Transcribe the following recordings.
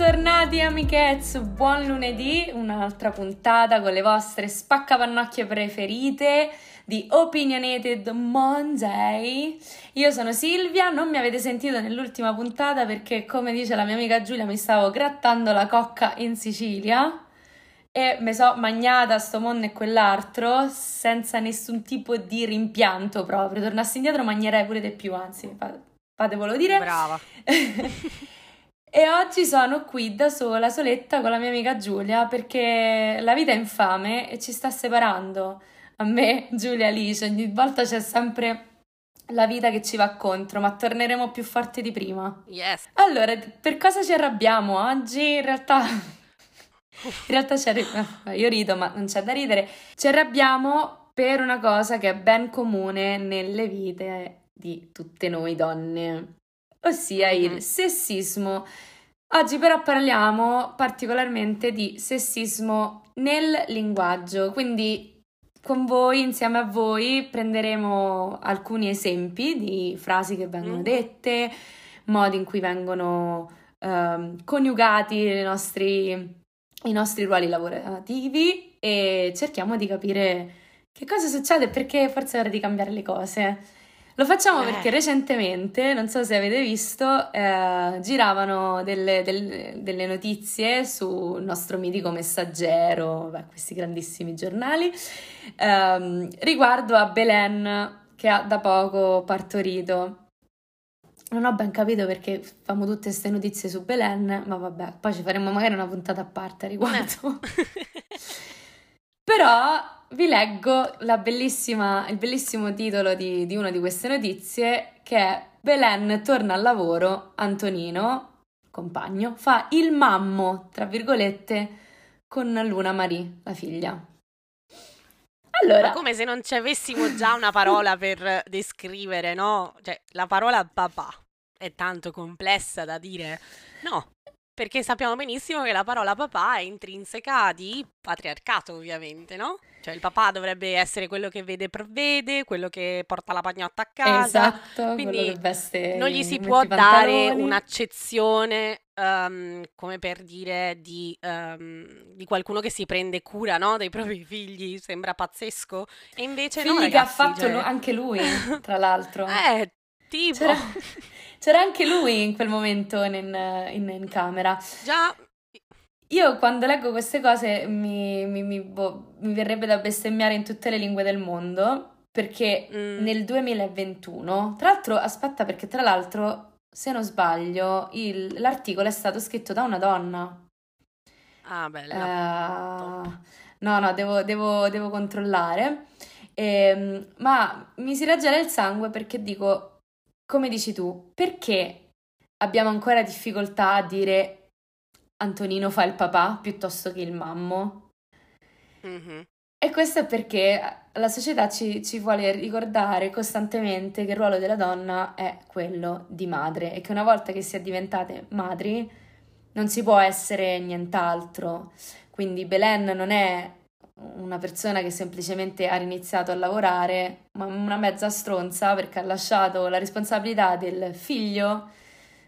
Bentornati amichezze, buon lunedì, un'altra puntata con le vostre spaccapannocchie preferite di Opinionated Monday. Io sono Silvia, non mi avete sentito nell'ultima puntata perché come dice la mia amica Giulia mi stavo grattando la cocca in Sicilia e mi sono magnata sto mondo e quell'altro senza nessun tipo di rimpianto proprio. Tornassi indietro magnerei pure di più, anzi, fatevelo dire. Brava. E oggi sono qui da sola, soletta, con la mia amica Giulia, perché la vita è infame e ci sta separando. A me, Giulia Alice, ogni volta c'è sempre la vita che ci va contro, ma torneremo più forti di prima. Yes. Allora, per cosa ci arrabbiamo oggi? In realtà... In realtà c'è... Io rido, ma non c'è da ridere. Ci arrabbiamo per una cosa che è ben comune nelle vite di tutte noi donne ossia mm-hmm. il sessismo. Oggi però parliamo particolarmente di sessismo nel linguaggio, quindi con voi, insieme a voi, prenderemo alcuni esempi di frasi che vengono mm. dette, modi in cui vengono um, coniugati nostri, i nostri ruoli lavorativi e cerchiamo di capire che cosa succede e perché forse è ora di cambiare le cose. Lo facciamo eh. perché recentemente, non so se avete visto, eh, giravano delle, delle, delle, notizie sul nostro mitico messaggero, beh, questi grandissimi giornali, ehm, riguardo a Belen che ha da poco partorito. Non ho ben capito perché famo tutte queste notizie su Belen, ma vabbè, poi ci faremo magari una puntata a parte a riguardo. Eh. Però vi leggo il bellissimo titolo di, di una di queste notizie che è Belen torna al lavoro, Antonino, compagno, fa il mammo, tra virgolette, con Luna Marie, la figlia. Allora, Ma come se non ci avessimo già una parola per descrivere, no? Cioè, la parola papà è tanto complessa da dire. No, perché sappiamo benissimo che la parola papà è intrinseca di patriarcato, ovviamente, no? Cioè il papà dovrebbe essere quello che vede provvede, quello che porta la pagnotta a casa. Esatto, quindi non gli si può dare un'accezione um, come per dire di, um, di, qualcuno che si prende cura no? dei propri figli, sembra pazzesco. E invece figli no, ragazzi, che ha fatto cioè... anche lui, tra l'altro. eh, tipo... C'era... C'era anche lui in quel momento in, in, in camera. Già, io quando leggo queste cose mi, mi, mi, boh, mi, verrebbe da bestemmiare in tutte le lingue del mondo perché mm. nel 2021, tra l'altro, aspetta perché tra l'altro, se non sbaglio, il, l'articolo è stato scritto da una donna. Ah, bella. Uh, no, no, devo, devo, devo controllare. E, ehm, ma mi si raggela il sangue perché dico, come dici tu, perché abbiamo ancora difficoltà a dire Antonino fa il papà piuttosto che il mammo? Mm-hmm. E questo è perché la società ci, ci, vuole ricordare costantemente che il ruolo della donna è quello di madre e che una volta che si è diventate madri non si può essere nient'altro. Quindi Belen non è una persona che semplicemente ha iniziato a lavorare, ma una mezza stronza perché ha lasciato la responsabilità del figlio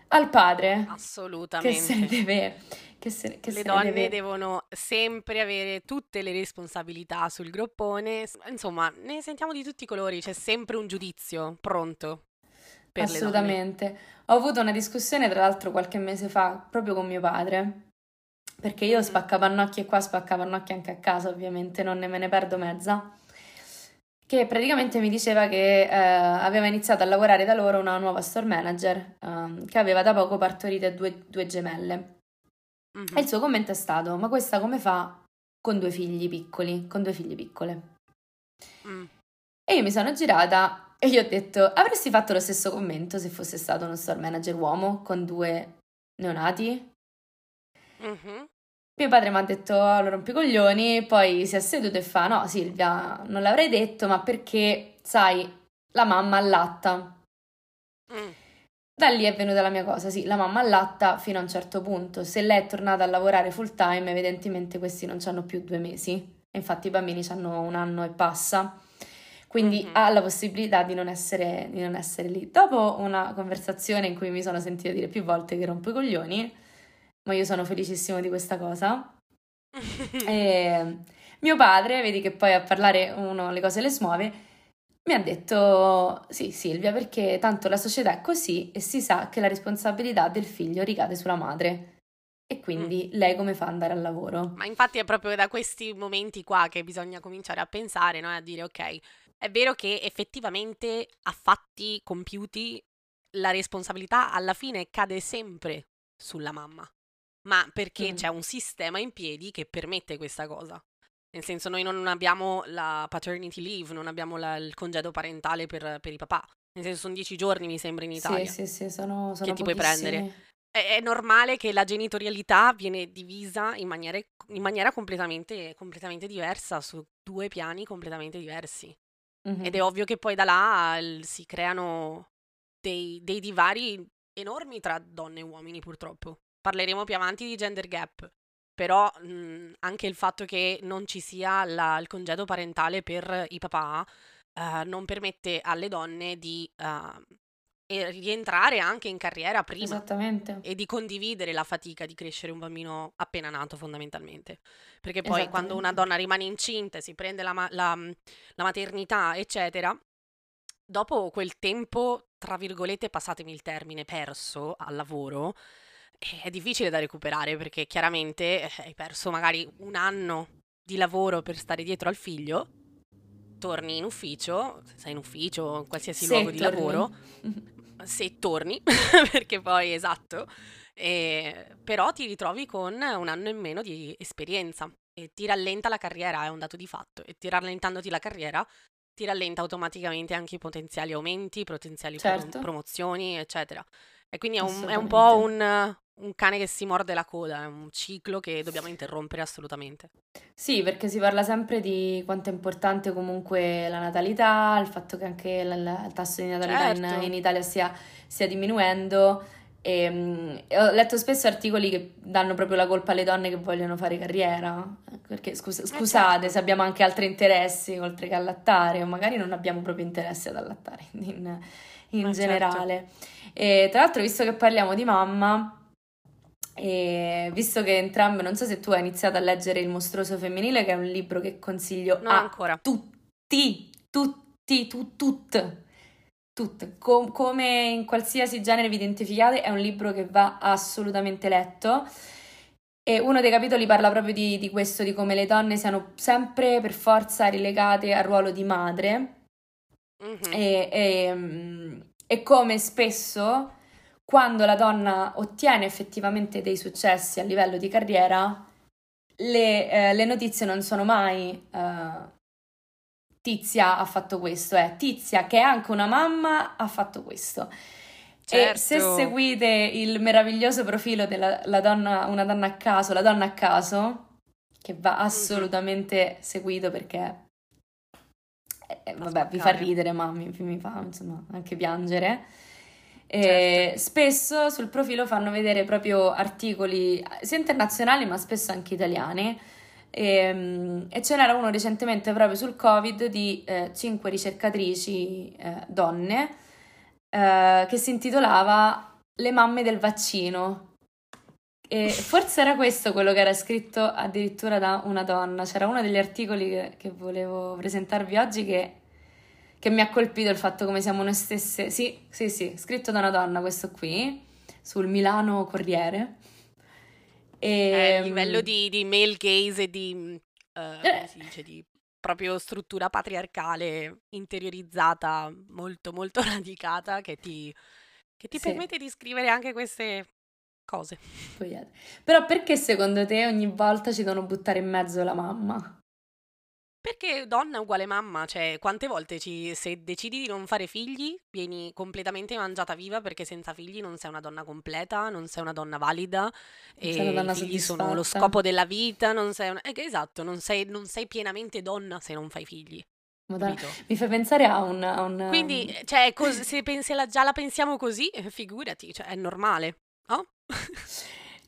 al padre. Assolutamente. Che se ne deve. Che se, che le donne deve... devono sempre avere tutte le responsabilità sul groppone. Insomma, ne sentiamo di tutti i colori, c'è sempre un giudizio pronto. Assolutamente. Ho avuto una discussione, tra l'altro, qualche mese fa proprio con mio padre perché io spaccapannocchie qua, spaccapannocchie anche a casa, ovviamente, non ne me ne perdo mezza. Che praticamente mi diceva che eh, aveva iniziato a lavorare da loro una nuova store manager eh, che aveva da poco partorite due, due gemelle. Mm-hmm. E il suo commento è stato: Ma questa come fa con due figli piccoli, con due figlie piccole? Mm. E io mi sono girata e gli ho detto: Avresti fatto lo stesso commento se fosse stato uno store manager uomo con due neonati? Mm-hmm. Mio padre mi ha detto, oh, lo rompicoglioni, poi si è seduto e fa, no Silvia, non l'avrei detto, ma perché, sai, la mamma allatta. Mm. Da lì è venuta la mia cosa, sì, la mamma allatta fino a un certo punto. Se lei è tornata a lavorare full time, evidentemente questi non hanno più due mesi. Infatti i bambini hanno un anno e passa. Quindi mm-hmm. ha la possibilità di non, essere, di non essere lì. Dopo una conversazione in cui mi sono sentita dire più volte che rompo i coglioni, ma io sono felicissimo di questa cosa. e mio padre, vedi che poi a parlare uno le cose le smuove, mi ha detto sì Silvia perché tanto la società è così e si sa che la responsabilità del figlio ricade sulla madre. E quindi mm. lei come fa ad andare al lavoro? Ma infatti è proprio da questi momenti qua che bisogna cominciare a pensare, no? a dire ok, è vero che effettivamente a fatti compiuti la responsabilità alla fine cade sempre sulla mamma, ma perché mm. c'è un sistema in piedi che permette questa cosa. Nel senso, noi non abbiamo la paternity leave, non abbiamo la, il congedo parentale per, per, i papà. Nel senso, sono dieci giorni, mi sembra, in Italia. Sì, sì, sì, sono, sono Che ti puoi prendere. È, è, normale che la genitorialità viene divisa in, maniere, in maniera completamente, completamente, diversa, su due piani completamente diversi. Ed è ovvio che poi da là il, si creano dei, dei divari enormi tra donne e uomini, purtroppo. Parleremo più avanti di gender gap però mh, anche il fatto che non ci sia la, il congedo parentale per i papà uh, non permette alle donne di uh, rientrare anche in carriera prima Esattamente. e di condividere la fatica di crescere un bambino appena nato fondamentalmente perché poi quando una donna rimane incinta si prende la, la, la maternità eccetera dopo quel tempo tra virgolette passatemi il termine perso al lavoro è difficile da recuperare perché chiaramente eh, hai perso magari un anno di lavoro per stare dietro al figlio, torni in ufficio, sei in ufficio, in qualsiasi se luogo torni. di lavoro, se torni, perché poi esatto, e, però ti ritrovi con un anno in meno di esperienza e ti rallenta la carriera, è un dato di fatto, e ti rallentandoti la carriera ti rallenta automaticamente anche i potenziali aumenti, potenziali certo. promozioni, eccetera. E quindi è un, è un po' un, un cane che si morde la coda, è un ciclo che dobbiamo interrompere assolutamente. Sì, perché si parla sempre di quanto è importante comunque la natalità, il fatto che anche il, il tasso di natalità certo. in, in, Italia stia, stia diminuendo. E, um, ho letto spesso articoli che danno proprio la colpa alle donne che vogliono fare carriera. Perché scus- eh, scusate, certo. se abbiamo anche altri interessi oltre che allattare, o magari non abbiamo proprio interesse ad allattare in, in eh, generale. Certo. E tra l'altro, visto che parliamo di mamma, e visto che entrambe, non so se tu hai iniziato a leggere Il mostruoso femminile, che è un libro che consiglio no, a ancora. tutti, tutti, tu, tutte, tutte. Com- come in qualsiasi genere vi identificate, è un libro che va assolutamente letto. E uno dei capitoli parla proprio di, di questo, di come le donne siano sempre per forza rilegate al ruolo di madre mm-hmm. e, e, mm, e come spesso quando la donna ottiene effettivamente dei successi a livello di carriera, le, eh, le notizie non sono mai uh, Tizia ha fatto questo, è Tizia che è anche una mamma ha fatto questo. Certo. E se seguite il meraviglioso profilo della donna, una donna a caso, la donna a caso, che va assolutamente seguito perché eh, eh vabbè, vi fa ridere, ma mi, mi fa insomma anche piangere Certo. Spesso sul profilo fanno vedere proprio articoli sia internazionali ma spesso anche italiani. E, ehm, e ce n'era uno recentemente proprio sul Covid di eh, 5 ricercatrici eh, donne eh, che si intitolava Le mamme del vaccino. E forse era questo quello che era scritto addirittura da una donna. C'era uno degli articoli che, che volevo presentarvi oggi che che mi ha colpito il fatto come siamo noi stesse. Sì, sì, sì, scritto da una donna questo qui, sul Milano Corriere. E... Eh, a livello di, di male gaze e di, uh, eh. si dice, di proprio struttura patriarcale interiorizzata, molto, molto radicata, che ti, che ti sì. permette di scrivere anche queste cose. Però perché secondo te ogni volta ci devono buttare in mezzo la mamma? Perché donna uguale mamma, cioè quante volte ci, se decidi di non fare figli vieni completamente mangiata viva perché senza figli non sei una donna completa, non sei una donna valida e una donna i figli sono lo scopo della vita, non sei una... eh, esatto, non sei, non sei, pienamente donna se non fai figli. Madonna, mi fa pensare a un... A un Quindi, cioè, cos- se pensi la, già la pensiamo così, eh, figurati, cioè, è normale, no?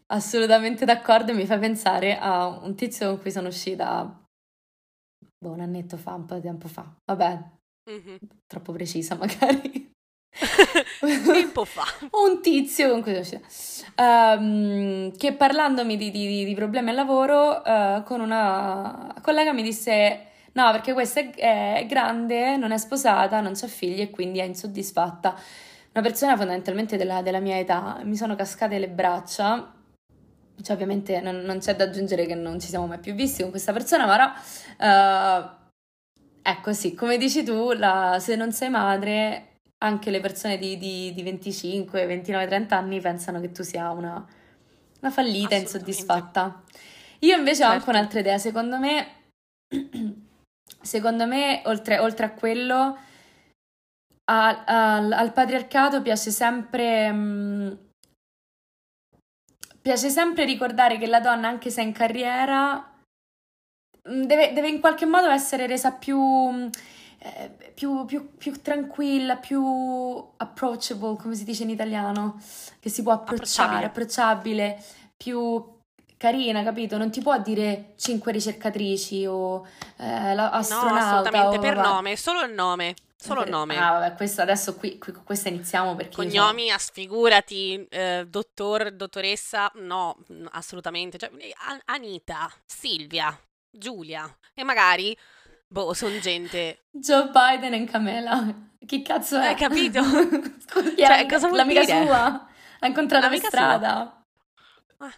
Assolutamente d'accordo, mi fa pensare a un tizio con cui sono uscita boh, un annetto fa, un po' di tempo fa. Vabbè, mm-hmm. troppo precisa magari. Tempo fa. un tizio con cui sono um, che parlandomi di, di, di problemi al lavoro uh, con una collega mi disse no perché questa è, è grande, non è sposata, non ha figli e quindi è insoddisfatta. Una persona fondamentalmente della, della mia età, mi sono cascate le braccia cioè, ovviamente non, non, c'è da aggiungere che non ci siamo mai più visti con questa persona, ma uh, ecco sì, come dici tu, la, se non sei madre, anche le persone di, di, di 25, 29, 30 anni pensano che tu sia una, una fallita insoddisfatta. Io invece certo. ho anche certo. un'altra idea, secondo me, secondo me oltre, oltre a quello, al, al, al patriarcato piace sempre... Mh, mm, piace sempre ricordare che la donna, anche se è in carriera, mm, deve, deve in qualche modo essere resa più, mm, eh, più, più, più, tranquilla, più approachable, come si dice in italiano, che si può approcciare, approcciabile, più carina, capito? Non ti può dire cinque ricercatrici o eh, l'astronauta. No, assolutamente, o, per nome, solo il nome. Solo il nome. Ah, vabbè, questo adesso qui, qui con questa iniziamo perché... Cognomi, so... sfigurati, eh, dottor, dottoressa, no, assolutamente. Cioè, eh, Anita, Silvia, Giulia e magari, boh, sono gente... Joe Biden e Camela. Chi cazzo è? Hai capito? Scusi, cioè, cosa vuol l'amica dire? sua? Ha incontrato per strada. Ah.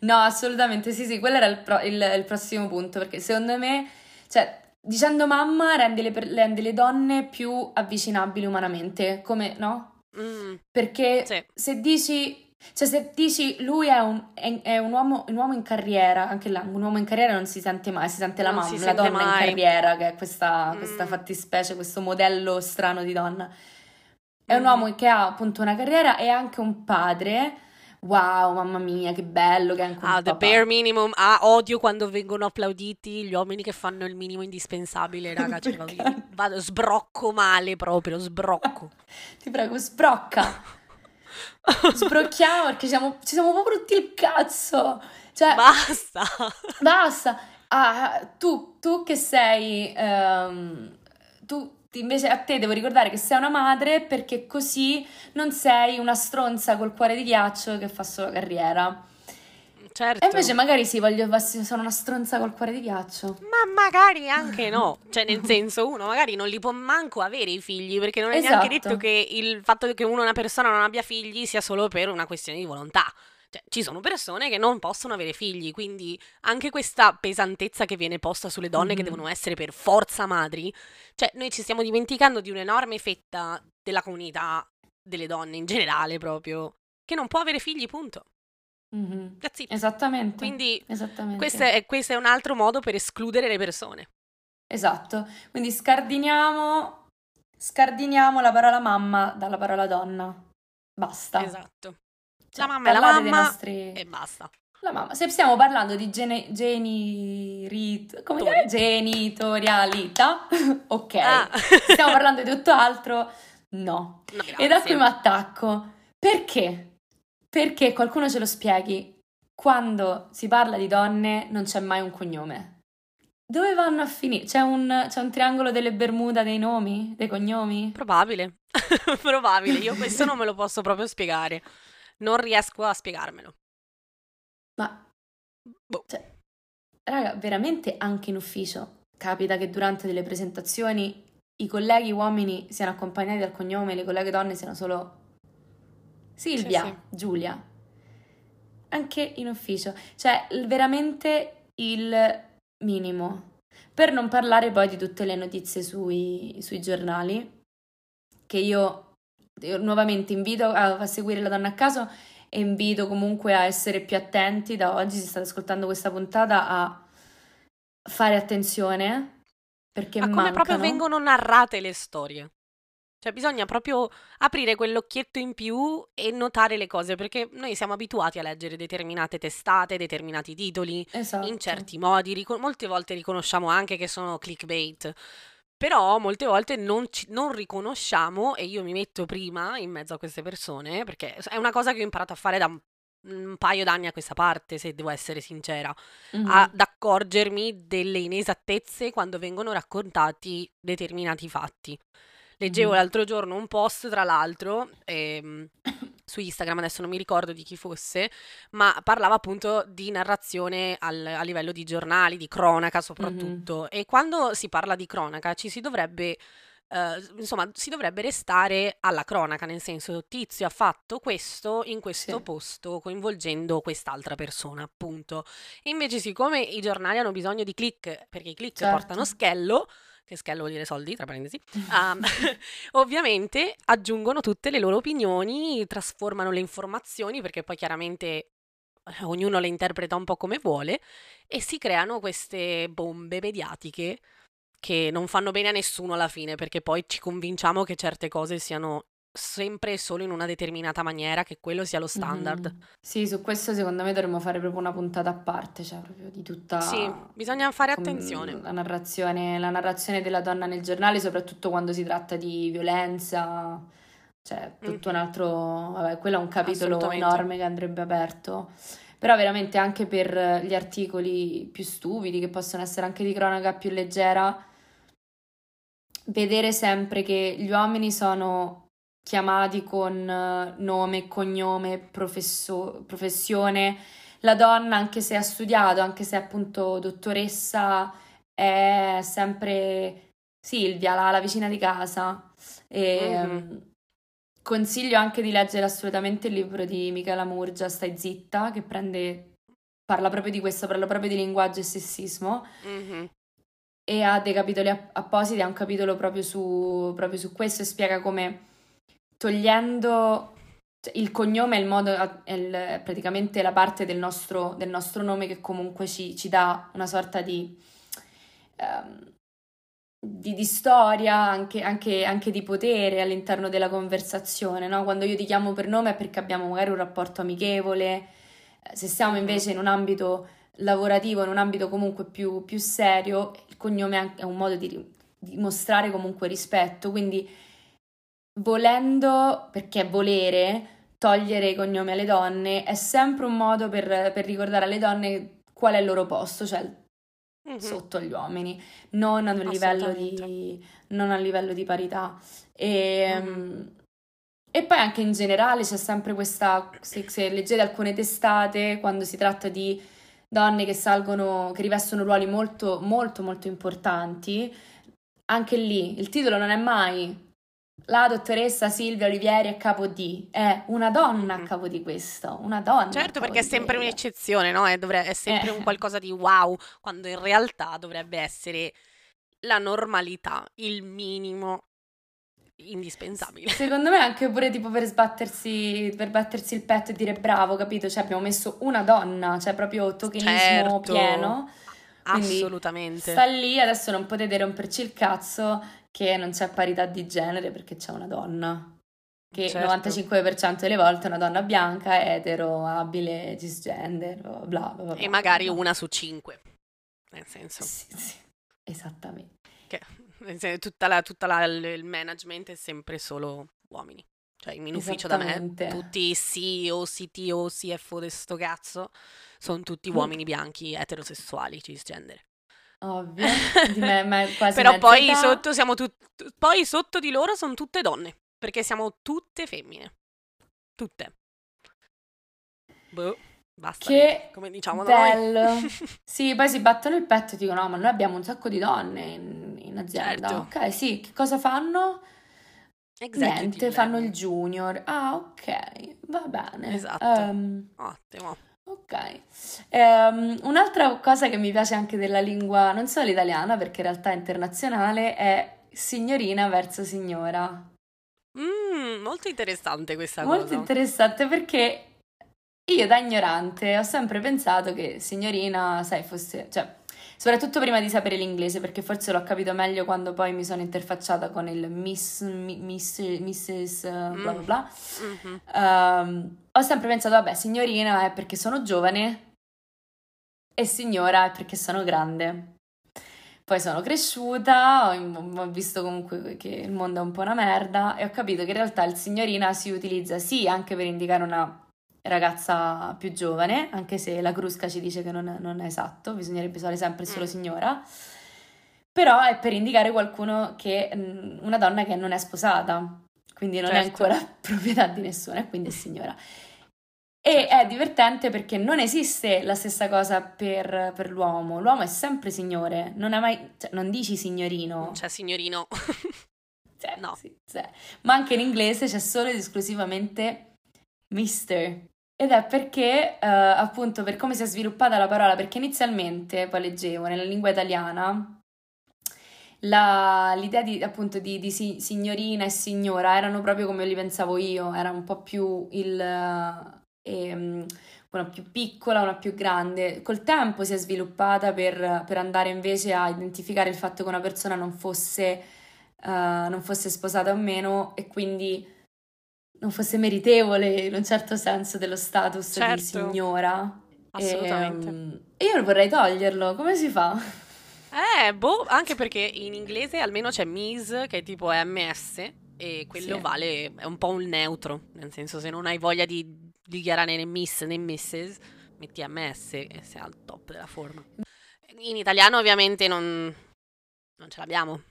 No, assolutamente, sì, sì, quello era il, pro- il, il prossimo punto, perché secondo me, cioè, Dicendo mamma rende le, rende le donne più avvicinabili umanamente, come, no? Mm, Perché sì. se dici cioè, se dici lui è un, è, è un, uomo, un, uomo, in carriera, anche là, un uomo in carriera non si sente mai, si sente la non mamma, la donna mai. in carriera, che è questa, mm. questa, fattispecie, questo modello strano di donna. È mm. un uomo che ha appunto una carriera e anche un padre wow, mamma mia, che bello che è un Ah, the bare minimum. Ah, odio quando vengono applauditi gli uomini che fanno il minimo indispensabile, raga. Cioè, vado, vado, sbrocco male proprio, sbrocco. Ti prego, sbrocca. Sbrocchiamo perché siamo, ci siamo proprio rotti il cazzo. Cioè, basta. Basta. Ah, tu, tu che sei... Um, tu invece a te devo ricordare che sei una madre perché così non sei una stronza col cuore di ghiaccio che fa solo carriera. Certo. E invece magari sì, voglio, sono una stronza col cuore di ghiaccio. Ma magari anche no. Cioè, nel senso, uno magari non li può manco avere i figli, perché non è esatto. neanche detto che il fatto che uno, una persona non abbia figli sia solo per una questione di volontà. Cioè, ci sono persone che non possono avere figli, quindi anche questa pesantezza che viene posta sulle donne mm-hmm. che devono essere per forza madri, cioè noi ci stiamo dimenticando di un'enorme fetta della comunità delle donne in generale proprio, che non può avere figli, punto. Mm-hmm. Esattamente. Quindi Esattamente. Questo, è, questo è un altro modo per escludere le persone. Esatto, quindi scardiniamo, scardiniamo la parola mamma dalla parola donna. Basta. Esatto. Cioè, la mamma è la mamma nostri... e basta. La mamma. Se stiamo parlando di gene... genirit... come dire? genitorialità, ok. Ah. stiamo parlando di tutto altro, no. no e da qui mi attacco. Perché? Perché qualcuno ce lo spieghi. Quando si parla di donne non c'è mai un cognome. Dove vanno a finire? C'è un, c'è un, triangolo delle Bermuda dei nomi, dei cognomi? Probabile, probabile. Io questo non me lo posso proprio spiegare non riesco a spiegarmelo. Ma, boh. cioè, raga, veramente anche in ufficio capita che durante delle presentazioni i colleghi uomini siano accompagnati dal cognome e le colleghe donne siano solo Silvia, sì, sì. Giulia. Anche in ufficio. Cioè, veramente il minimo. Per non parlare poi di tutte le notizie sui, sui giornali, che io nuovamente invito a, a seguire la donna a caso e invito comunque a essere più attenti da oggi, se state ascoltando questa puntata, a fare attenzione perché a come proprio vengono narrate le storie. Cioè bisogna proprio aprire quell'occhietto in più e notare le cose, perché noi siamo abituati a leggere determinate testate, determinati titoli, esatto. in certi modi, ric- molte volte riconosciamo anche che sono clickbait, però molte volte non, ci, non riconosciamo, e io mi metto prima in mezzo a queste persone, perché è una cosa che ho imparato a fare da un, un paio d'anni a questa parte, se devo essere sincera, mm-hmm. ad accorgermi delle inesattezze quando vengono raccontati determinati fatti. Leggevo mm. l'altro giorno un post, tra l'altro, ehm, su Instagram, adesso non mi ricordo di chi fosse, ma parlava appunto di narrazione al, a livello di giornali, di cronaca soprattutto. Mm-hmm. E quando si parla di cronaca ci si dovrebbe Uh, insomma, si dovrebbe restare alla cronaca, nel senso Tizio ha fatto questo in questo sì. posto coinvolgendo quest'altra persona, appunto. E invece, siccome i giornali hanno bisogno di click, perché i click certo. portano schello, che schello vuol dire soldi, tra parentesi, um, ovviamente aggiungono tutte le loro opinioni, trasformano le informazioni, perché poi chiaramente eh, ognuno le interpreta un po' come vuole, e si creano queste bombe mediatiche che non fanno bene a nessuno alla fine, perché poi ci convinciamo che certe cose siano sempre e solo in una determinata maniera, che quello sia lo standard. Mm-hmm. Sì, su questo secondo me dovremmo fare proprio una puntata a parte, cioè proprio di tutta... Sì, bisogna fare attenzione. La narrazione, la narrazione della donna nel giornale, soprattutto quando si tratta di violenza, cioè tutto mm-hmm. un altro... Vabbè, quello è un capitolo enorme che andrebbe aperto. Però veramente anche per gli articoli più stupidi, che possono essere anche di cronaca più leggera, vedere sempre che gli uomini sono chiamati con eh, nome, cognome, professo- professione. La donna, anche se ha studiato, anche se è appunto dottoressa, è sempre Silvia, la, la vicina di casa. E, mm-hmm. Consiglio anche di leggere assolutamente il libro di Michela Murgia, Stai zitta, che prende, parla proprio di questo, parla proprio di linguaggio e sessismo. Mm-hmm e ha dei capitoli appositi, ha un capitolo proprio su, proprio su questo e spiega come togliendo il cognome è il modo, è il, praticamente la parte del nostro, del nostro nome che comunque ci, ci, dà una sorta di, um, di, di storia, anche, anche, anche, di potere all'interno della conversazione. No? Quando io ti chiamo per nome è perché abbiamo magari un rapporto amichevole, se siamo invece in un ambito lavorativo, in un ambito comunque più, più serio, il cognome è un modo di, di mostrare comunque rispetto, quindi volendo, perché volere, togliere i cognomi alle donne è sempre un modo per, per ricordare alle donne qual è il loro posto, cioè mm-hmm. sotto agli uomini, non a, livello di, non a livello di parità. E, mm-hmm. e, poi anche in generale c'è sempre questa, se, se leggete alcune testate, quando si tratta di donne che salgono, che rivestono ruoli molto, molto, molto importanti, anche lì il titolo non è mai la dottoressa Silvia Olivieri a capo di, è una donna a mm. capo di questo, una donna. Certo, perché è sempre un'eccezione, no? È, dovre- è sempre eh. un qualcosa di wow, quando in realtà dovrebbe essere la normalità, il minimo indispensabile. Secondo me anche pure tipo per sbattersi, per battersi il petto e dire bravo, capito? Cioè abbiamo messo una donna, cioè proprio tokenismo certo. pieno. Quindi Assolutamente. Sta lì, adesso non potete romperci il cazzo che non c'è parità di genere perché c'è una donna. Che il certo. 95% delle volte è una donna bianca, etero, abile, cisgender, bla bla bla. E magari una su cinque. Nel senso. Sì, sì. Esattamente. Che tutta la, tutta la, il management è sempre solo uomini. Cioè, in ufficio da me, tutti i CEO, CTO, CFO di sto cazzo, sono tutti uomini bianchi, eterosessuali, cisgender. Ovvio, di me, ma quasi Però poi età. sotto siamo tutti, poi sotto di loro sono tutte donne, perché siamo tutte femmine. Tutte. Boh. Basta, che come diciamo bello. noi. sì, poi si battono il petto e dicono: No, ma noi abbiamo un sacco di donne in, in azienda. Certo. Ok, sì, che cosa fanno? Executive Niente, level. fanno il junior. Ah, ok, va bene. Esatto. Um, Ottimo. Ok. Um, un'altra cosa che mi piace anche della lingua, non solo italiana, perché in realtà è internazionale, è signorina verso signora. Mm, molto interessante questa molto cosa. Molto interessante perché io da ignorante ho sempre pensato che signorina, sai, fosse, cioè, soprattutto prima di sapere l'inglese, perché forse l'ho capito meglio quando poi mi sono interfacciata con il Miss, miss Mrs. Uh, bla bla bla. Mm-hmm. Um, ho sempre pensato, vabbè, signorina è perché sono giovane e signora è perché sono grande. Poi sono cresciuta, ho, ho visto comunque che il mondo è un po' una merda e ho capito che in realtà il signorina si utilizza sì anche per indicare una ragazza più giovane, anche se la Crusca ci dice che non è, non è esatto, bisognerebbe usare sempre solo mm. signora, però è per indicare qualcuno che, mm, una donna che non è sposata, quindi non certo. è ancora proprietà di nessuno e quindi è signora. E certo. è divertente perché non esiste la stessa cosa per, per l'uomo. L'uomo è sempre signore, non, mai, cioè, non dici signorino. C'è signorino. Cioè, no. Sì, cioè. Ma anche in inglese c'è solo ed esclusivamente mister. Ed è perché, uh, appunto, per come si è sviluppata la parola, perché inizialmente, poi leggevo, nella lingua italiana, la, l'idea di, appunto di, di, signorina e signora erano proprio come li pensavo io, era un po' più il... Eh, una più piccola, una più grande. Col tempo si è sviluppata per, per andare invece a identificare il fatto che una persona non fosse, uh, non fosse sposata o meno e quindi non fosse meritevole in un certo senso dello status certo. di signora. Assolutamente. E, um, io vorrei toglierlo, come si fa? Eh, boh, anche perché in inglese almeno c'è Miss che è tipo MS e quello sì. vale, è un po' un neutro, nel senso se non hai voglia di dichiarare né Miss né Mrs, metti MS e sei al top della forma. In italiano ovviamente non, non ce l'abbiamo,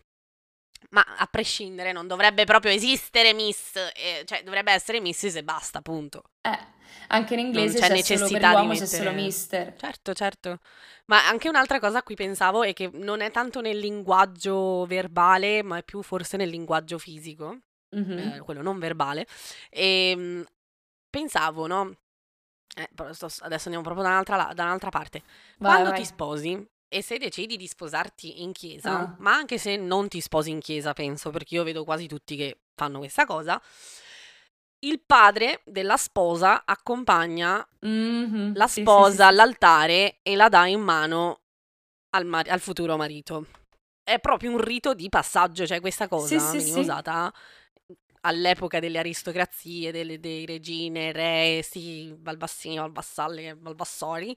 ma a prescindere non dovrebbe proprio esistere Miss, eh, cioè dovrebbe essere Mrs e basta, punto. Eh. Anche in inglese c'è, c'è necessità solo l'uomo mettere... c'è solo mister. Certo, certo. Ma anche un'altra cosa a cui pensavo è che non è tanto nel linguaggio verbale, ma è più forse nel linguaggio fisico, mm-hmm. eh, quello non verbale. E ehm, pensavo, no? Eh, adesso andiamo proprio da un'altra, da un'altra parte. Vai, Quando vai. ti sposi e se decidi di sposarti in chiesa, ah. ma anche se non ti sposi in chiesa, penso, perché io vedo quasi tutti che fanno questa cosa, il padre della sposa accompagna mm-hmm, la sposa sì, sì, sì. all'altare e la dà in mano al, mar- al, futuro marito. È proprio un rito di passaggio, cioè questa cosa veniva usata all'epoca delle aristocrazie, delle, dei regine, re, sì, Balbassini, Balbassalle, Balbassori,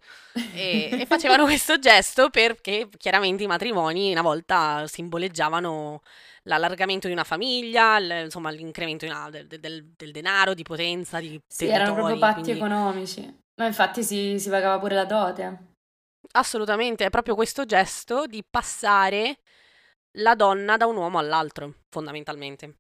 e, e facevano questo gesto perché chiaramente i matrimoni una volta simboleggiavano l'allargamento di una famiglia, l- insomma l'incremento una, del, del, del, denaro, di potenza, di Sì, erano proprio patti quindi... economici. Ma infatti si, si pagava pure la dote. Assolutamente, è proprio questo gesto di passare la donna da un uomo all'altro, fondamentalmente.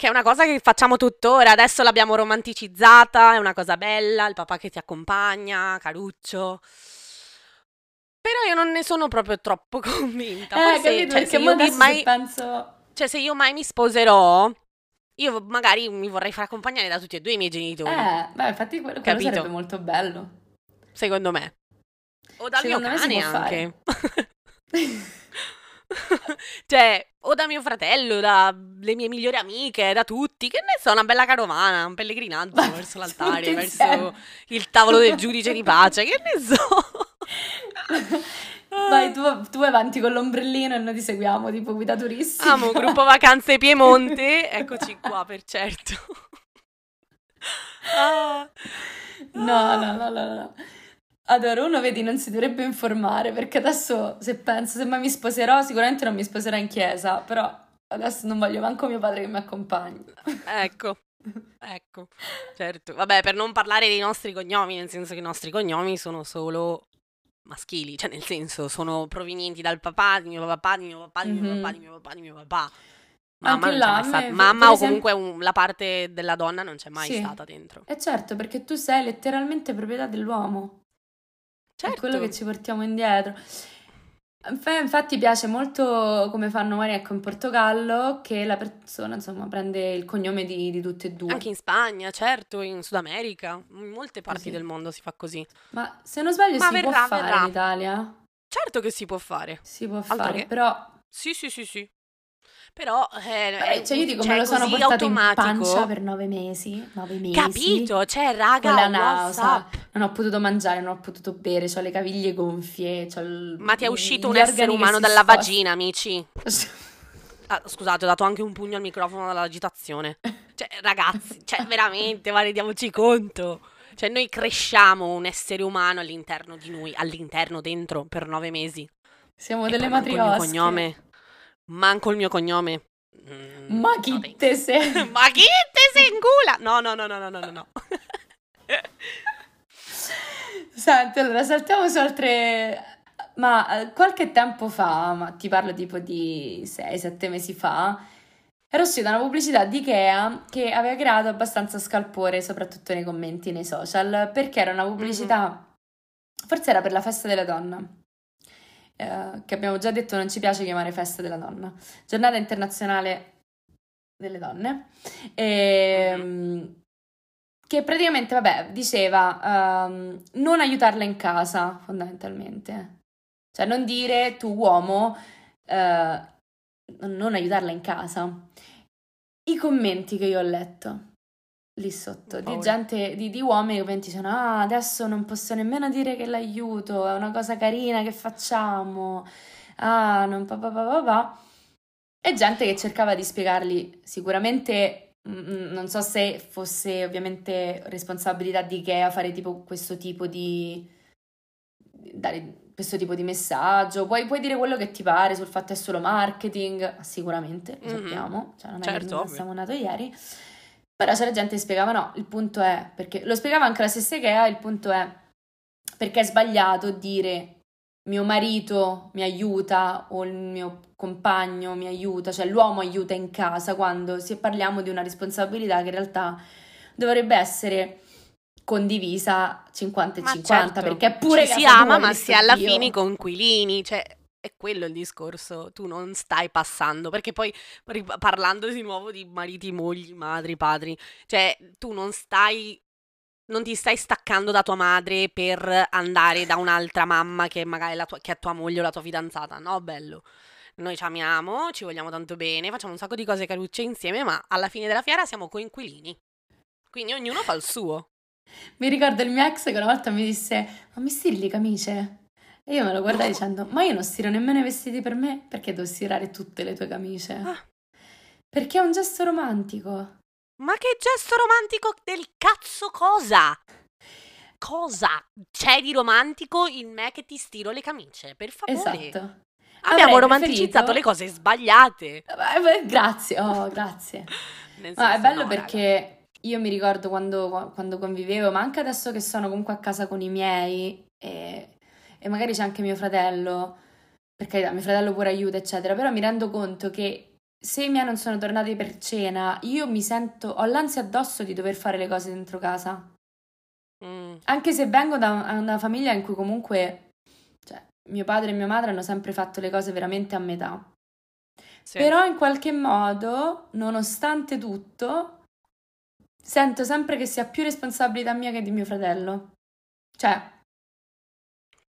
Che è una cosa che facciamo tuttora, adesso l'abbiamo romanticizzata, è una cosa bella, il papà che ti accompagna, caruccio. Però io non ne sono proprio troppo convinta. Eh, Forse, capito, cioè, se io mai, penso... Cioè, se io mai mi sposerò, io magari mi vorrei far accompagnare da tutti e due i miei genitori. Eh, beh, infatti quello, quello sarebbe molto bello. Secondo me. O dal Secondo mio cane anche. cioè, o da mio fratello, dalle mie migliori amiche, da tutti, che ne so, una bella carovana, un pellegrinaggio Ma verso l'altare, verso il tavolo del giudice di pace, che ne so. Vai, tu, tu avanti con l'ombrellino e noi ti seguiamo, tipo guida turistica. Amo, gruppo vacanze Piemonte, eccoci qua per certo. Ah. No, no, no, no, no. Allora, uno vedi, non si dovrebbe informare perché adesso se penso, se mai mi sposerò, sicuramente non mi sposerò in chiesa, però adesso non voglio manco mio padre che mi accompagni. Ecco, ecco, certo. Vabbè, per non parlare dei nostri cognomi, nel senso che i nostri cognomi sono solo maschili, cioè nel senso sono provenienti dal papà, di mio papà, di mio papà, di mio mm-hmm. papà, di mio papà, di mio papà. Mamma, Anche là, stata, mamma o comunque un, la parte della donna non c'è mai sì. stata dentro. E certo, perché tu sei letteralmente proprietà dell'uomo. Certo. È quello che ci portiamo indietro. Infatti piace molto come fanno magari ecco, in Portogallo che la persona insomma prende il cognome di, di tutte e due. Anche in Spagna, certo, in Sud America, in molte parti così. del mondo si fa così. Ma se non sbaglio Ma si verrà, può fare verrà. in Italia? Certo che si può fare. Si può Altro fare, che... però... Sì, sì, sì, sì. Però eh, cioè io dico cioè, me lo sono portato automatico. in pancia per nove mesi, nove mesi. Capito, cioè raga, con la nausa, non ho potuto mangiare, non ho potuto bere, ho le caviglie gonfie, il, Ma ti è uscito un essere umano dalla sposta. vagina, amici? Ah, scusate, ho dato anche un pugno al microfono dall'agitazione. Cioè, ragazzi, cioè veramente, ma rendiamoci conto. Cioè, noi cresciamo un essere umano all'interno di noi, all'interno, dentro, per nove mesi. Siamo e delle matriosche. Il cognome Manco il mio cognome. Mm, Ma chi no, te sei? Ma chi te sei in gula? No, no, no, no, no, no, no. Senti, allora saltiamo su altre ma eh, qualche tempo fa, ma ti parlo tipo di 6-7 mesi fa, era uscita una pubblicità di Ikea che aveva creato abbastanza scalpore, soprattutto nei commenti nei social, perché era una pubblicità, mm-hmm. forse era per la festa della donna, eh, che abbiamo già detto non ci piace chiamare festa della donna, giornata internazionale delle donne, e, mm-hmm. che praticamente, vabbè, diceva um, non aiutarla in casa, fondamentalmente. Cioè non dire tu uomo uh, non aiutarla in casa. I commenti che io ho letto lì sotto di gente, di, di uomini che dicono ah adesso non posso nemmeno dire che l'aiuto, è una cosa carina che facciamo, ah non pa pa pa pa pa. E gente che cercava di spiegargli sicuramente mm, mm, non so se fosse ovviamente responsabilità di Ikea fare tipo questo tipo di dare questo tipo di messaggio. Puoi, puoi, dire quello che ti pare sul fatto è solo marketing, sicuramente, lo mm-hmm. sappiamo, cioè non è certo, che non siamo nato ieri. Però c'era gente che spiegava no, il punto è, perché lo spiegava anche la stessa Ikea, il punto è perché è sbagliato dire mio marito mi aiuta o il mio compagno mi aiuta, cioè l'uomo aiuta in casa quando si parliamo di una responsabilità che in realtà dovrebbe essere condivisa 50 e ma 50 certo. perché pure Ci si ama ma si è alla fine conquilini cioè è quello il discorso, tu non stai passando, perché poi parlando di nuovo di mariti, mogli, madri, padri, cioè tu non stai non ti stai staccando da tua madre per andare da un'altra mamma che magari tua, che è tua moglie o la tua fidanzata, no, bello. Noi ci amiamo, ci vogliamo tanto bene, facciamo un sacco di cose carucce insieme, ma alla fine della fiera siamo coinquilini. Quindi ognuno fa il suo. Mi ricordo il mio ex che una volta mi disse: Ma mi stiri le camicie? E io me lo guardai dicendo: Ma io non stiro nemmeno i vestiti per me, perché devo stirare tutte le tue camicie? Ah. Perché è un gesto romantico. Ma che gesto romantico del cazzo cosa? Cosa c'è di romantico in me che ti stiro le camicie? Per favore. Esatto. Abbiamo Avrei romanticizzato preferito... le cose sbagliate. Eh, grazie, oh, grazie. Ma è bello no, perché raga io mi ricordo quando, quando, convivevo, ma anche adesso che sono comunque a casa con i miei e, e magari c'è anche mio fratello, perché mio fratello pure aiuta, eccetera, però mi rendo conto che se i miei non sono tornati per cena, io mi sento, ho l'ansia addosso di dover fare le cose dentro casa. Mm. Anche se vengo da una famiglia in cui comunque, cioè, mio padre e mia madre hanno sempre fatto le cose veramente a metà. Sì. Però in qualche modo, nonostante tutto, sento sempre che sia più responsabilità mia che di mio fratello. Cioè,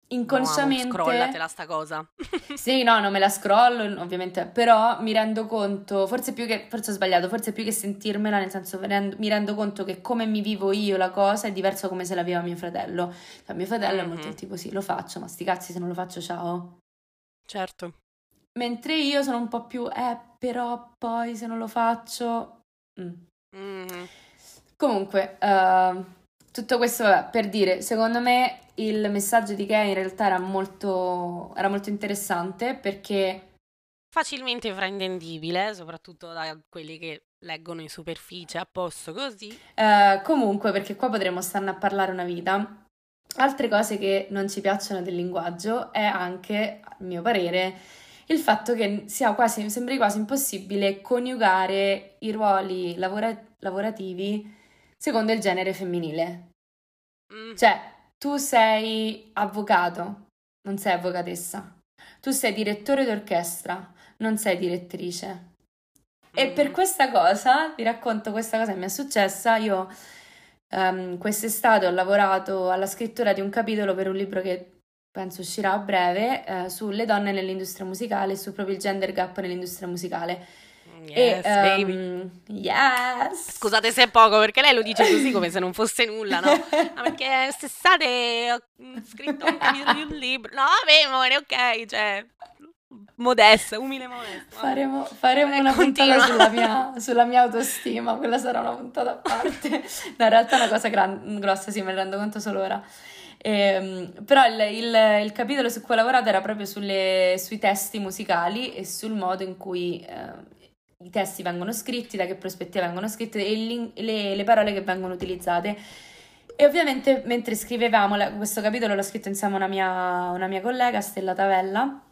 inconsciamente... No, scrollatela sta cosa. sì, no, non me la scrollo, ovviamente, però mi rendo conto, forse più che, forse ho sbagliato, forse più che sentirmela, nel senso mi rendo conto che come mi vivo io la cosa è diverso come se la viva mio fratello. Cioè, mio fratello mm-hmm. è molto tipo, sì, lo faccio, ma sti cazzi se non lo faccio, ciao. Certo. Mentre io sono un po' più, eh, però poi se non lo faccio... Mm. Mm-hmm. Comunque, uh, tutto questo vabbè, per dire, secondo me il messaggio di Kay in realtà era molto, era molto interessante perché... Facilmente fraintendibile, soprattutto da quelli che leggono in superficie, a posto così. Uh, comunque, perché qua potremmo starne a parlare una vita. Altre cose che non ci piacciono del linguaggio è anche, a mio parere, il fatto che sia quasi, sembri quasi impossibile coniugare i ruoli lavora- lavorativi secondo il genere femminile. Mm. Cioè, tu sei avvocato, non sei avvocatessa. Tu sei direttore d'orchestra, non sei direttrice. E mm. per questa cosa, vi racconto questa cosa che mi è successa, io um, quest'estate ho lavorato alla scrittura di un capitolo per un libro che penso uscirà a breve, uh, sulle donne nell'industria musicale, su proprio il gender gap nell'industria musicale Yes, e, baby. Um, yes. Scusate se è poco, perché lei lo dice così come se non fosse nulla, no? Ma perché quest'estate ho scritto un capitolo di un libro. No, vabbè, amore, ok, cioè modesta, umile modesta. Faremo, faremo eh, una continua. puntata sulla mia, sulla mia, autostima, quella sarà una puntata a parte. no, in realtà è una cosa gran, grossa, sì, me ne rendo conto solo ora. Eh, però il, il, il, capitolo su cui ho lavorato era proprio sulle, sui testi musicali e sul modo in cui eh, i testi vengono scritti, da che prospettiva vengono scritte e le, le parole che vengono utilizzate. E ovviamente mentre scrivevamo, questo capitolo l'ho scritto insieme a una mia, una mia collega, Stella Tavella,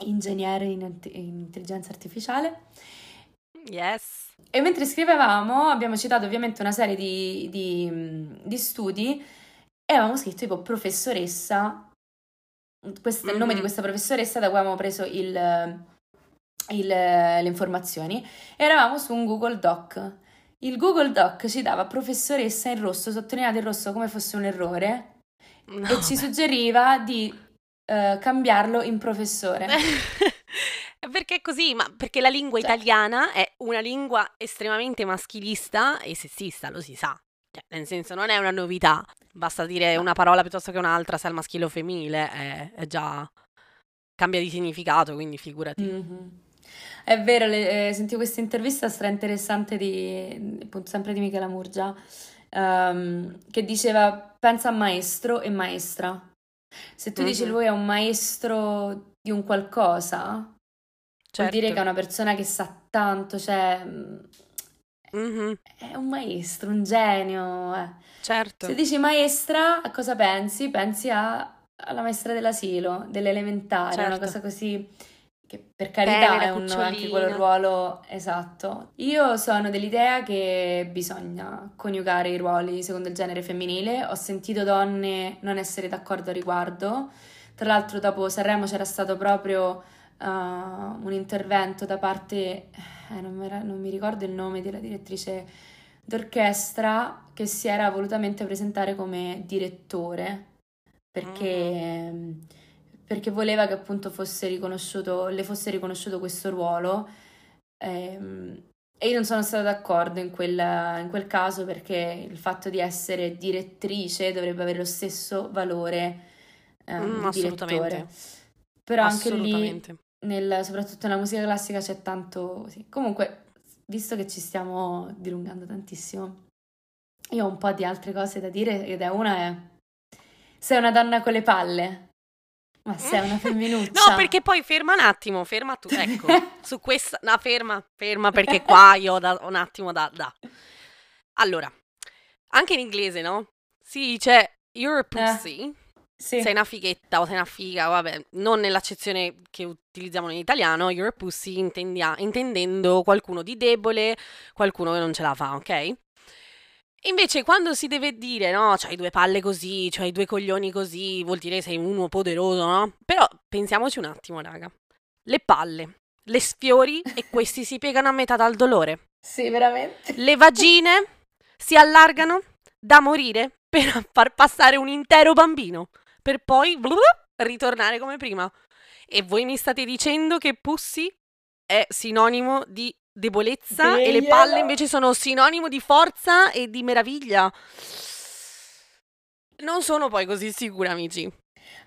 ingegnere in, in intelligenza artificiale. Yes. E mentre scrivevamo abbiamo citato ovviamente una serie di, di, di studi e avevamo scritto tipo professoressa, questo è il nome mm-hmm. di questa professoressa da cui avevamo preso il, il, le informazioni. Eravamo su un Google Doc. Il Google Doc ci dava professoressa in rosso, sottolineato in rosso come fosse un errore, no. e ci suggeriva di uh, cambiarlo in professore. Perché è così? Ma perché la lingua cioè. italiana è una lingua estremamente maschilista e sessista, lo si sa. Cioè, nel senso, non è una novità. Basta dire una parola piuttosto che un'altra, se è al maschile o femminile, è, è già... cambia di significato, quindi figurati. Mm-hmm. È vero, le, eh, sentivo questa intervista stra interessante di, appunto, sempre di Michela Murgia, um, che diceva pensa a maestro e maestra. Se tu mm-hmm. dici lui è un maestro di un qualcosa, certo. vuol dire che è una persona che sa tanto, cioè mm-hmm. è un maestro, un genio. Eh. Certo. Se dici maestra, a cosa pensi? Pensi a, alla maestra dell'asilo, dell'elementare, certo. una cosa così che per carità Bene, è un, anche quel ruolo esatto. Io sono dell'idea che bisogna coniugare i ruoli secondo il genere femminile. Ho sentito donne non essere d'accordo a riguardo. Tra l'altro, dopo Sanremo c'era stato proprio uh, un intervento da parte, eh, non, mi, non mi ricordo il nome della direttrice d'orchestra, che si era volutamente presentare come direttore perché. Mm perché voleva che appunto fosse riconosciuto, le fosse riconosciuto questo ruolo. Ehm, e io non sono stata d'accordo in quel, in quel, caso perché il fatto di essere direttrice dovrebbe avere lo stesso valore eh, mm, direttore. Però anche lì, nel, soprattutto nella musica classica, c'è tanto... Sì. Comunque, visto che ci stiamo dilungando tantissimo, io ho un po' di altre cose da dire ed è una è... Sei una donna con le palle. Ma sei una femminuccia. No, perché poi ferma un attimo, ferma tu, ecco, su questa, no, ferma, ferma perché qua io ho da, un attimo da, da. Allora, anche in inglese, no? Si dice you're a eh, pussy, eh, sì. sei una fighetta o sei una figa, vabbè, non nell'accezione che utilizziamo in italiano, you're a pussy intendia- intendendo qualcuno di debole, qualcuno che non ce la fa, ok? Invece quando si deve dire, no, c'hai due palle così, c'hai due coglioni così, vuol dire sei uno poderoso, no? Però pensiamoci un attimo, raga. Le palle, le sfiori e questi si piegano a metà dal dolore. Sì, veramente. Le vagine si allargano da morire per far passare un intero bambino, per poi blu, ritornare come prima. E voi mi state dicendo che Pussy è sinonimo di debolezza e le palle invece sono sinonimo di forza e di meraviglia. Non sono poi così sicura, amici.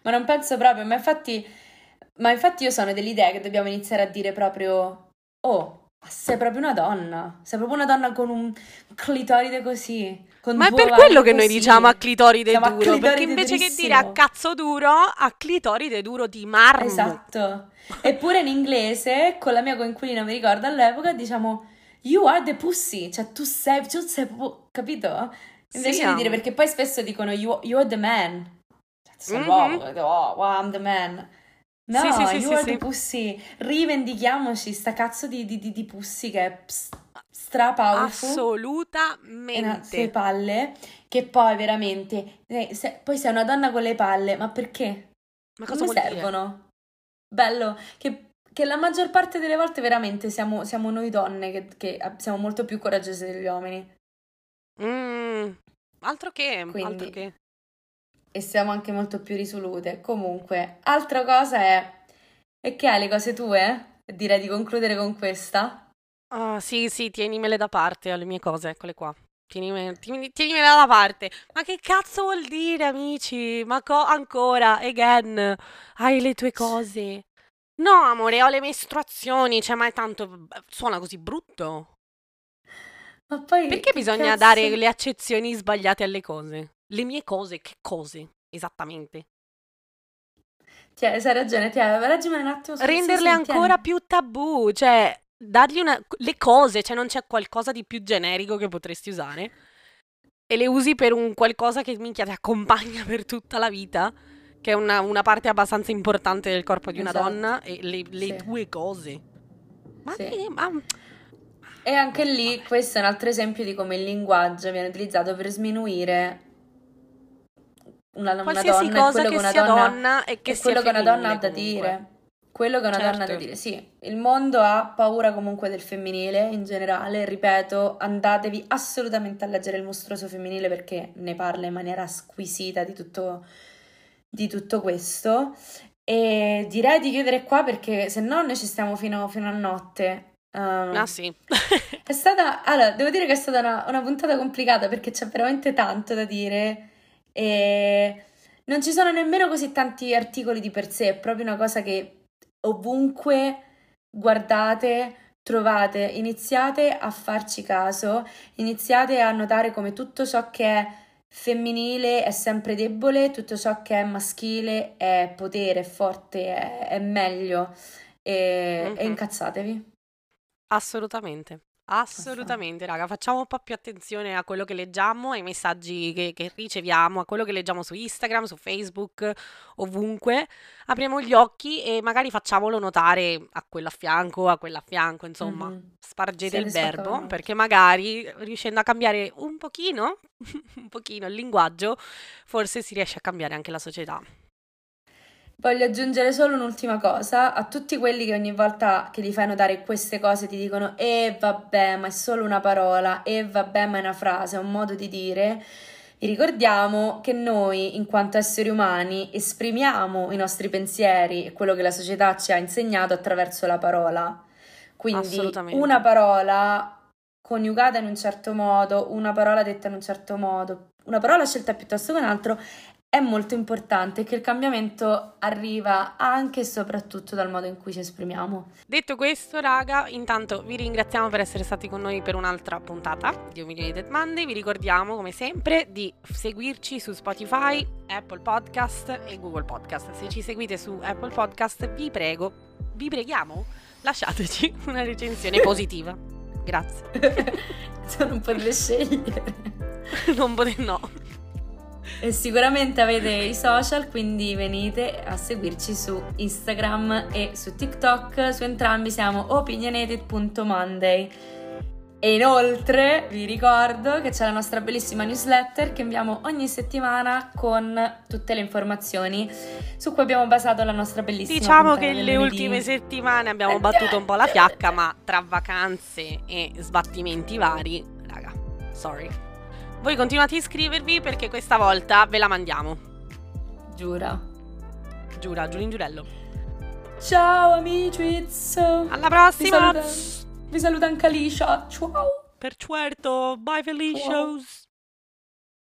Ma non penso proprio, ma infatti, ma infatti io sono dell'idea che dobbiamo iniziare a dire proprio, oh, sei proprio una donna, sei proprio una donna con un clitoride così. Ma è per quello che così. noi diciamo a clitoride Siamo duro, a clitoride perché invece durissimo. che dire a cazzo duro, a clitoride duro di marmo. Esatto. Eppure in inglese, con la mia coinquilina, mi ricordo all'epoca, diciamo You are the pussy, cioè tu sei, tu sei capito? Invece sì, di dire, perché poi spesso dicono you, You're the man. Cioè, sei mm-hmm. l'uomo, oh, wow, I'm the man. No, sì, sì, sì, you are the pussy. Rivendichiamoci sta cazzo di, di, di, di pussy che è stra powerful. Assolutamente. Sue palle, che poi veramente... Eh, se, poi sei una donna con le palle, ma perché? Ma cosa Come servono? Dire? bello che, che, la maggior parte delle volte veramente siamo, siamo noi donne che, che, siamo molto più coraggiose degli uomini. Mm, altro che, Quindi, altro che. E siamo anche molto più risolute. Comunque, altra cosa è... E che hai le cose tue? Direi di concludere con questa. Ah, sì, sì, tienimele da parte, le mie cose, eccole qua. Tienimela, tienimela da parte. Ma che cazzo vuol dire, amici? Ma co- ancora, again, hai le tue cose. No, amore, ho le mestruazioni, cioè, ma è tanto... suona così brutto. Ma poi... Perché bisogna cazzo... dare le accezioni sbagliate alle cose? Le mie cose, che cose? Esattamente. Cioè, hai ragione, ti ragione un attimo. Renderle ancora più tabù, cioè dargli una, le cose, cioè non c'è qualcosa di più generico che potresti usare? e le usi per un qualcosa che minchia ti accompagna per tutta la vita, che è una, una parte abbastanza importante del corpo di una esatto. donna, e le, le sì. due cose. Ma, sì. che, ma e anche lì questo è un altro esempio di come il linguaggio viene utilizzato per sminuire una, una donna cosa quello che, una donna, donna e che quello che una donna ha da dire. Quello che una certo. donna ha da dire, sì. Il mondo ha paura comunque del femminile in generale, ripeto, andatevi assolutamente a leggere il mostruoso femminile perché ne parla in maniera squisita di tutto, di tutto questo. E direi di chiudere qua perché se no noi ci stiamo fino, fino a notte. Um, ah sì. è stata, allora, devo dire che è stata una, una, puntata complicata perché c'è veramente tanto da dire e non ci sono nemmeno così tanti articoli di per sé, è proprio una cosa che ovunque guardate, trovate, iniziate a farci caso, iniziate a notare come tutto ciò che è femminile è sempre debole, tutto ciò che è maschile è potere, è forte, è, è meglio e, mm-hmm. e incazzatevi. Assolutamente. Assolutamente, raga, facciamo un po' più attenzione a quello che leggiamo, ai messaggi che, che, riceviamo, a quello che leggiamo su Instagram, su Facebook, ovunque. Apriamo gli occhi e magari facciamolo notare a quello a fianco, a quella a fianco, insomma, mm-hmm. spargete il verbo, perché magari riuscendo a cambiare un pochino, un pochino il linguaggio, forse si riesce a cambiare anche la società. Voglio aggiungere solo un'ultima cosa a tutti quelli che ogni volta che gli fai notare queste cose ti dicono e vabbè, ma è solo una parola, e vabbè, ma è una frase, è un modo di dire. Vi ricordiamo che noi, in quanto esseri umani, esprimiamo i nostri pensieri e quello che la società ci ha insegnato attraverso la parola. Quindi una parola coniugata in un certo modo, una parola detta in un certo modo, una parola scelta piuttosto che un altro è molto importante che il cambiamento arriva anche e soprattutto dal modo in cui ci esprimiamo. Detto questo, raga, intanto vi ringraziamo per essere stati con noi per un'altra puntata di Opinionated Monday. Vi ricordiamo, come sempre, di seguirci su Spotify, Apple Podcast e Google Podcast. Se ci seguite su Apple Podcast, vi prego, vi preghiamo, lasciateci una recensione positiva. Grazie. Se non potete scegliere. non potete, no. E sicuramente avete i social, quindi venite a seguirci su Instagram e su TikTok. Su entrambi siamo opinionated.monday. E inoltre vi ricordo che c'è la nostra bellissima newsletter che inviamo ogni settimana con tutte le informazioni su cui abbiamo basato la nostra bellissima Diciamo che le ultime settimane abbiamo battuto un po' la fiacca, ma tra vacanze e sbattimenti vari, raga, sorry. Voi continuate a iscrivervi perché questa volta ve la mandiamo. Giura. Giura, Giulin Giurello. Ciao amici. Alla prossima. Vi saluta, vi saluta anche Alicia. Ciao. Per certo. Bye Felicios.